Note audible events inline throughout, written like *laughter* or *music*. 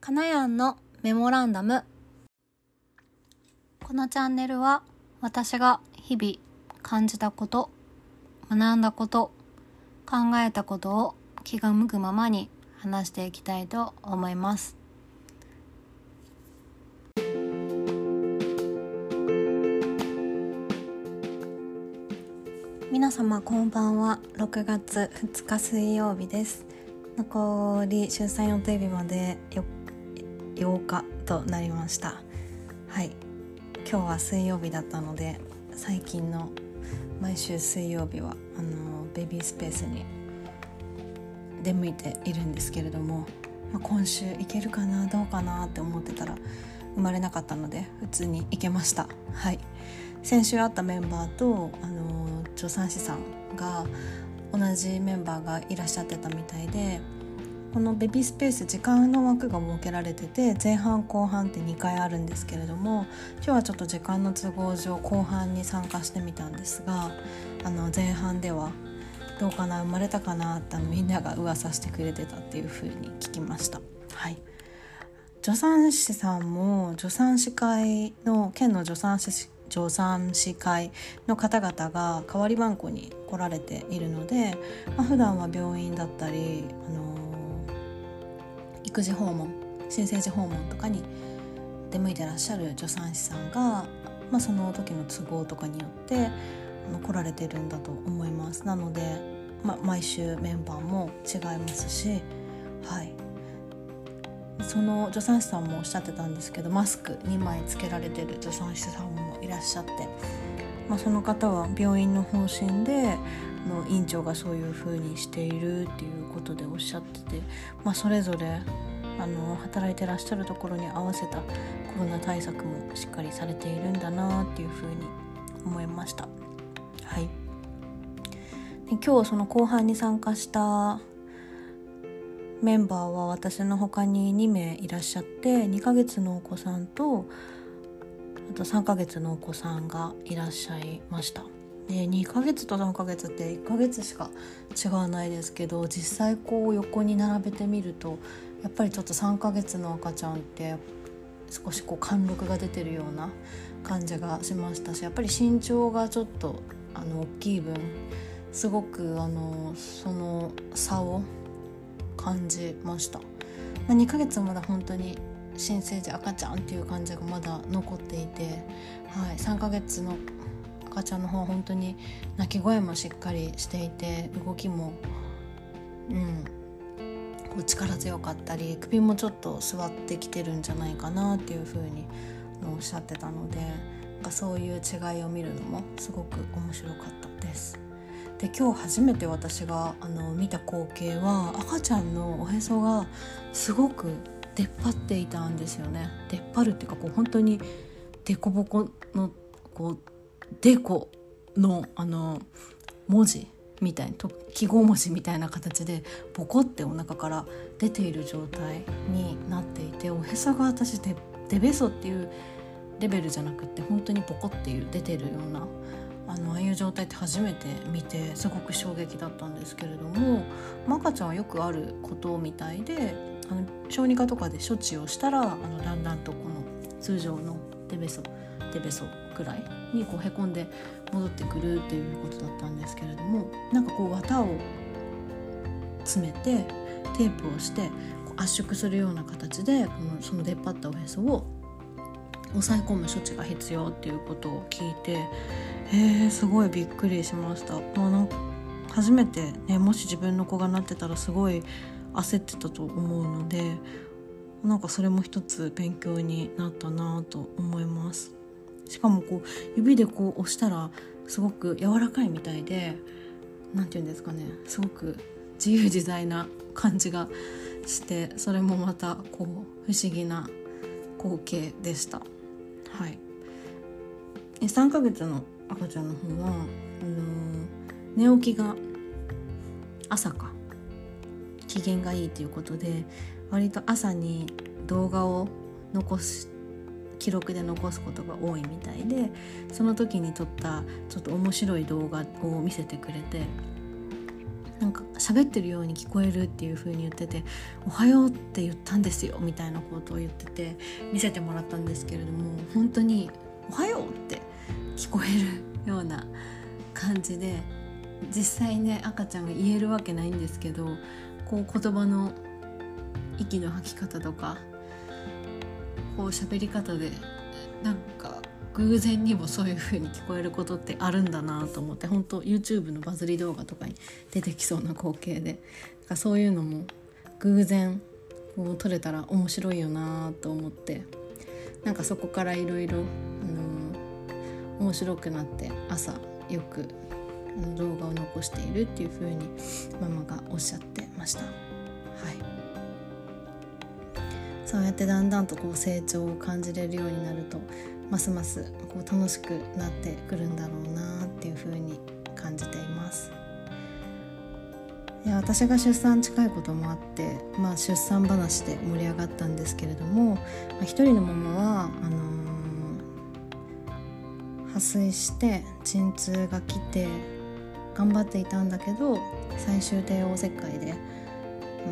かなやんのメモランダム。このチャンネルは私が日々感じたこと学んだこと考えたことを気が向くままに話していきたいと思います。皆様こんばんは。6月2日水曜日です。残り出産予定日まで 8, 日となりました。はい。今日は水曜日だったので最近の毎週水曜日はあのベビースペースに出向いているんですけれども、まあ、今週行けるかなどうかなって思ってたら生まれなかったので普通に行けました。はい。先週会ったメンバーとあの助産師さんが同じメンバーがいらっしゃってたみたいでこのベビースペース時間の枠が設けられてて前半後半って2回あるんですけれども今日はちょっと時間の都合上後半に参加してみたんですがあの前半ではどうかな生まれたかなってみんなが噂してくれてたっていう風に聞きました。はい助産師さんも助産師会の県の助産師助産師会の方々が代わり番号に来られているので、まあ、普段は病院だったり、あの、育児訪問新生児訪問とかに出向いてらっしゃる助産師さんが、まあ、その時の都合とかによって来られてるんだと思います。なので、ま毎週メンバーも違いますし、はい、その助産師さんもおっしゃってたんですけどマスク2枚つけられてる助産師さんもいらっしゃって、まあ、その方は病院の方針での院長がそういう風にしているっていうことでおっしゃってて、まあ、それぞれあの働いてらっしゃるところに合わせたコロナ対策もしっかりされているんだなっていう風に思いました。はい、で今日その後半に参加したメンバーは私の他に2名いらっしゃって2ヶ月のお子さんとあと3ヶ月のお子さんがいらっしゃいました。で2ヶ月と3ヶ月って1ヶ月しか違わないですけど実際こう横に並べてみるとやっぱりちょっと3ヶ月の赤ちゃんって少しこう貫禄が出てるような感じがしましたしやっぱり身長がちょっとあの大きい分すごくあのその差を感じました、まあ、2ヶ月まだ本当に新生児赤ちゃんっていう感じがまだ残っていて、はい、3ヶ月の赤ちゃんの方は本当に泣き声もしっかりしていて動きもうんこう力強かったり首もちょっと座ってきてるんじゃないかなっていう風におっしゃってたのでなそういう違いを見るのもすごく面白かったです。で今日初めて私があの見た光景は赤ちゃんのおへそがすごく出っ張っていたんですよね出っ張るっていうかこう本当に凸凹のこうデコのあの文字みたいな記号文字みたいな形でボコってお腹から出ている状態になっていておへそが私デデベソっていうレベルじゃなくて本当にボコっていう出てるようなあのああいう状態って初めて見てすごく衝撃だったんですけれども赤ちゃんはよくあることみたいであの小児科とかで処置をしたらあのだんだんとこの通常のデベソデベソくらいにこうへこんで戻ってくるっていうことだったんですけれどもなんかこう綿を詰めてテープをして圧縮するような形でこのその出っ張ったおへそを抑え込む処置が必要っていうことを聞いてへえすごいびっくりしました。まあ、なんか初めて、ね、もし自分の子がなってたらすごい焦ってたと思うのでなんかそれも一つ勉強になったなと思いますしかもこう指でこう押したらすごく柔らかいみたいで何て言うんですかね。すごく自由自在な感じがしてそれもまたこう不思議な光景でした。はい。3ヶ月の赤ちゃんの方はあのー、寝起きが朝か。機嫌がいいということで割と朝に動画を残す記録で残すことが多いみたいでその時に撮ったちょっと面白い動画を見せてくれてなんか喋ってるように聞こえるっていう風に言ってて「おはよう」って言ったんですよみたいなことを言ってて見せてもらったんですけれども本当に「おはよう」って聞こえるような感じで実際ね赤ちゃんが言えるわけないんですけどこう言葉の息の吐き方とかこう喋り方でなんか偶然にもそういう風に聞こえることってあるんだなと思って本当 YouTube のバズり動画とかに出てきそうな光景で。かそういうのも偶然こう撮れたら面白いよなと思って。なんかそこからいろいろ面白くなって朝よく動画を残しているっていう風にママがおっしゃってました。はい。そうやってだんだんとこう成長を感じれるようになるとますますこう楽しくなってくるんだろうなっていう風に感じていますいや私が出産近いこともあって、まあ、出産話で盛り上がったんですけれども、まあ、一人のママはあのー、破水して陣痛が来て頑張っていたんだけど最終帝王切開で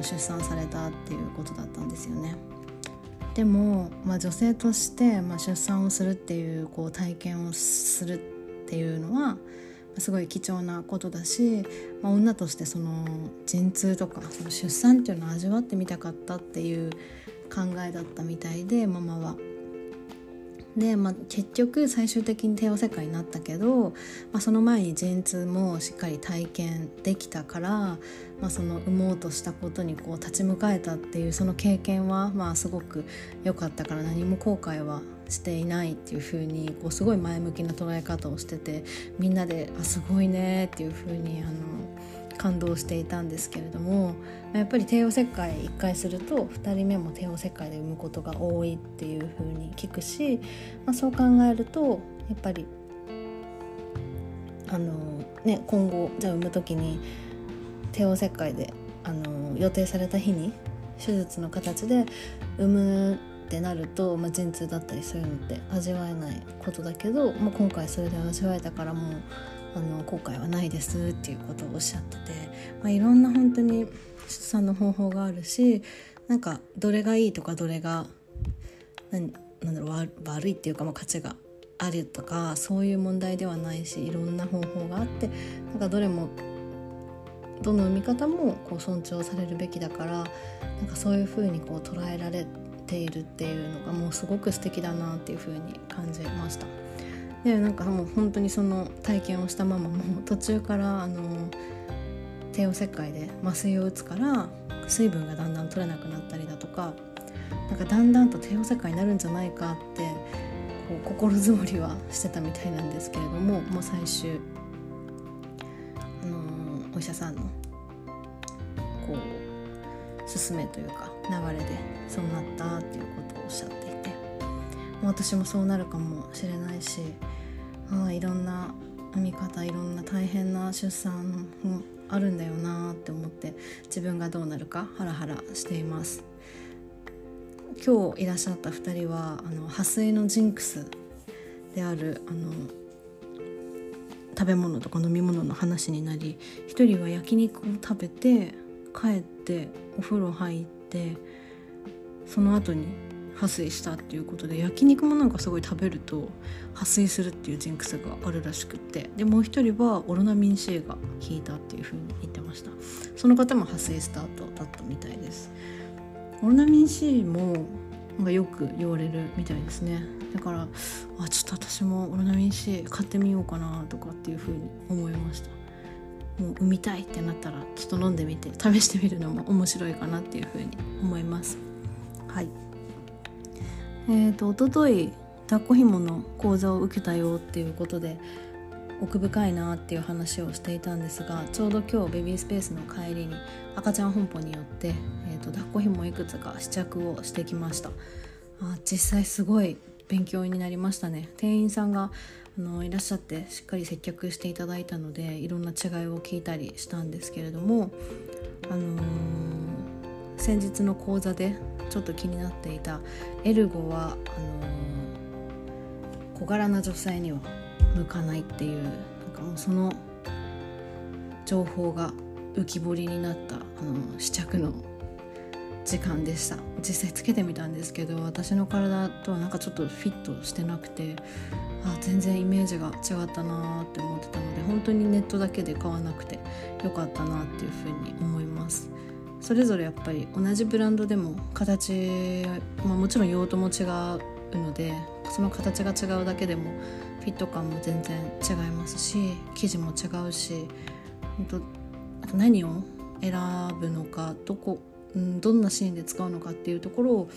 出産されたっていうことだったんですよね。でも、まあ、女性として、まあ、出産をするっていうこう体験をするっていうのはすごい貴重なことだし、まあ、女としてその陣痛とかその出産っていうのを味わってみたかったっていう考えだったみたいでママは。で、まあ、結局最終的に帝王切開になったけど、まあ、その前に陣痛もしっかり体験できたから、まあ、その産もうとしたことにこう立ち向かえたっていうその経験はまあすごく良かったから何も後悔はしていないっていう風にこうすごい前向きな捉え方をしててみんなで「あすごいね」っていう風にあの感動していたんですけれどもやっぱり帝王切開1回すると2人目も帝王切開で産むことが多いっていう風に聞くし、まあ、そう考えるとやっぱりあの、ね、今後じゃあ産む時に帝王切開であの予定された日に手術の形で産むってなると、まあ、陣痛だったりそういうのって味わえないことだけど、まあ、今回それで味わえたからもうあの後悔はないですっていうことをおっしゃってて、まあ、いろんな本当に出産の方法があるしなんかどれがいいとかどれがなんだろう悪いっていうか、まあ、価値があるとかそういう問題ではないしいろんな方法があってなんかどれもどの見方もこう尊重されるべきだからなんかそういうふうにこう捉えられているっていうのがもうすごく素敵だなっていうふうに感じました。でなんかもう本当にその体験をしたままも *laughs* 途中からあの帝王切開で麻酔を打つから水分がだんだん取れなくなったりだとかなんかだんだんと帝王切開になるんじゃないかってこう心づもりはしてたみたいなんですけれどももう最終、あのー、お医者さんのこう勧めというか流れでそうなったっていうことをおっしゃって私もそうなるかもしれないしあいろんな産み方いろんな大変な出産もあるんだよなって思って自分がどうなるかハラハラしています。今日いらっしゃった2人はあの破水のジンクスであるあの食べ物とか飲み物の話になり1人は焼肉を食べて帰ってお風呂入ってその後に破水したっていうことで焼肉もなんかすごい食べると破水するっていうジンクスがあるらしくってでもう一人はオロナミン C が効いたっていうふうに言ってました。その方も破水スタートだったみたいです。オロナミン C もなんかよく言われるみたいですね。だからあちょっと私もオロナミン C 買ってみようかなとかっていうふうに思いました。もう産みたいってなったらちょっと飲んでみて試してみるのも面白いかなっていうふうに思います。はい。えーと、一昨日抱っこひもの講座を受けたよっていうことで奥深いなっていう話をしていたんですがちょうど今日ベビースペースの帰りに赤ちゃん本舗によって、えーと、抱っこひもいくつか試着をしてきました。あ実際すごい勉強になりましたね。店員さんがあのいらっしゃってしっかり接客していただいたのでいろんな違いを聞いたりしたんですけれども、あのー、先日の講座でちょっと気になっていたエルゴはあの小柄な女性には向かないっていうなんかもうその情報が浮き彫りになったあの試着の時間でした。実際つけてみたんですけど私の体とはなんかちょっとフィットしてなくてあ全然イメージが違ったなって思ってたので本当にネットだけで買わなくてよかったなっていうふうに思います。それぞれやっぱり同じブランドでも形、まあ、もちろん用途も違うのでその形が違うだけでもフィット感も全然違いますし生地も違うし本当何を選ぶのかどこうん、どんなシーンで使うのかっていうところを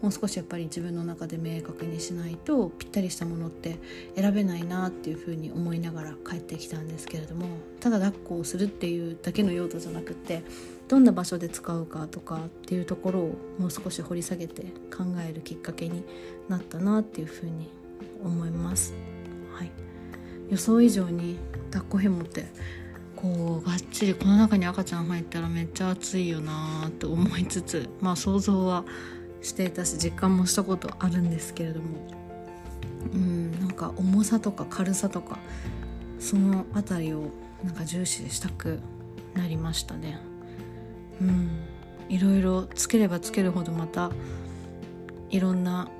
もう少しやっぱり自分の中で明確にしないとぴったりしたものって選べないなっていうふうに思いながら帰ってきたんですけれどもただ抱っこをするっていうだけの用途じゃなくてどんな場所で使うかとかっていうところをもう少し掘り下げて考えるきっかけになったなっていうふうに思います。はい、予想以上に抱っこ紐ってこうがっちりこの中に赤ちゃん入ったらめっちゃ暑いよなと思いつつまあ想像はしていたし実感もしたことあるんですけれどもうんなんか重さとか軽さとかその辺りをなんか重視したくなりましたね。うんいろいろつければつけるほどまたいろんな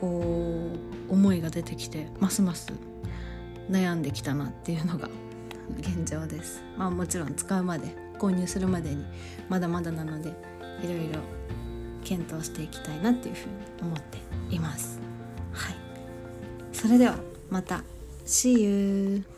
こう思いが出てきてますます悩んできたなっていうのが現状です。まあもちろん使うまで購入するまでにまだまだなのでいろいろ検討していきたいなっていうふうに思っています。はい。それではまた See you!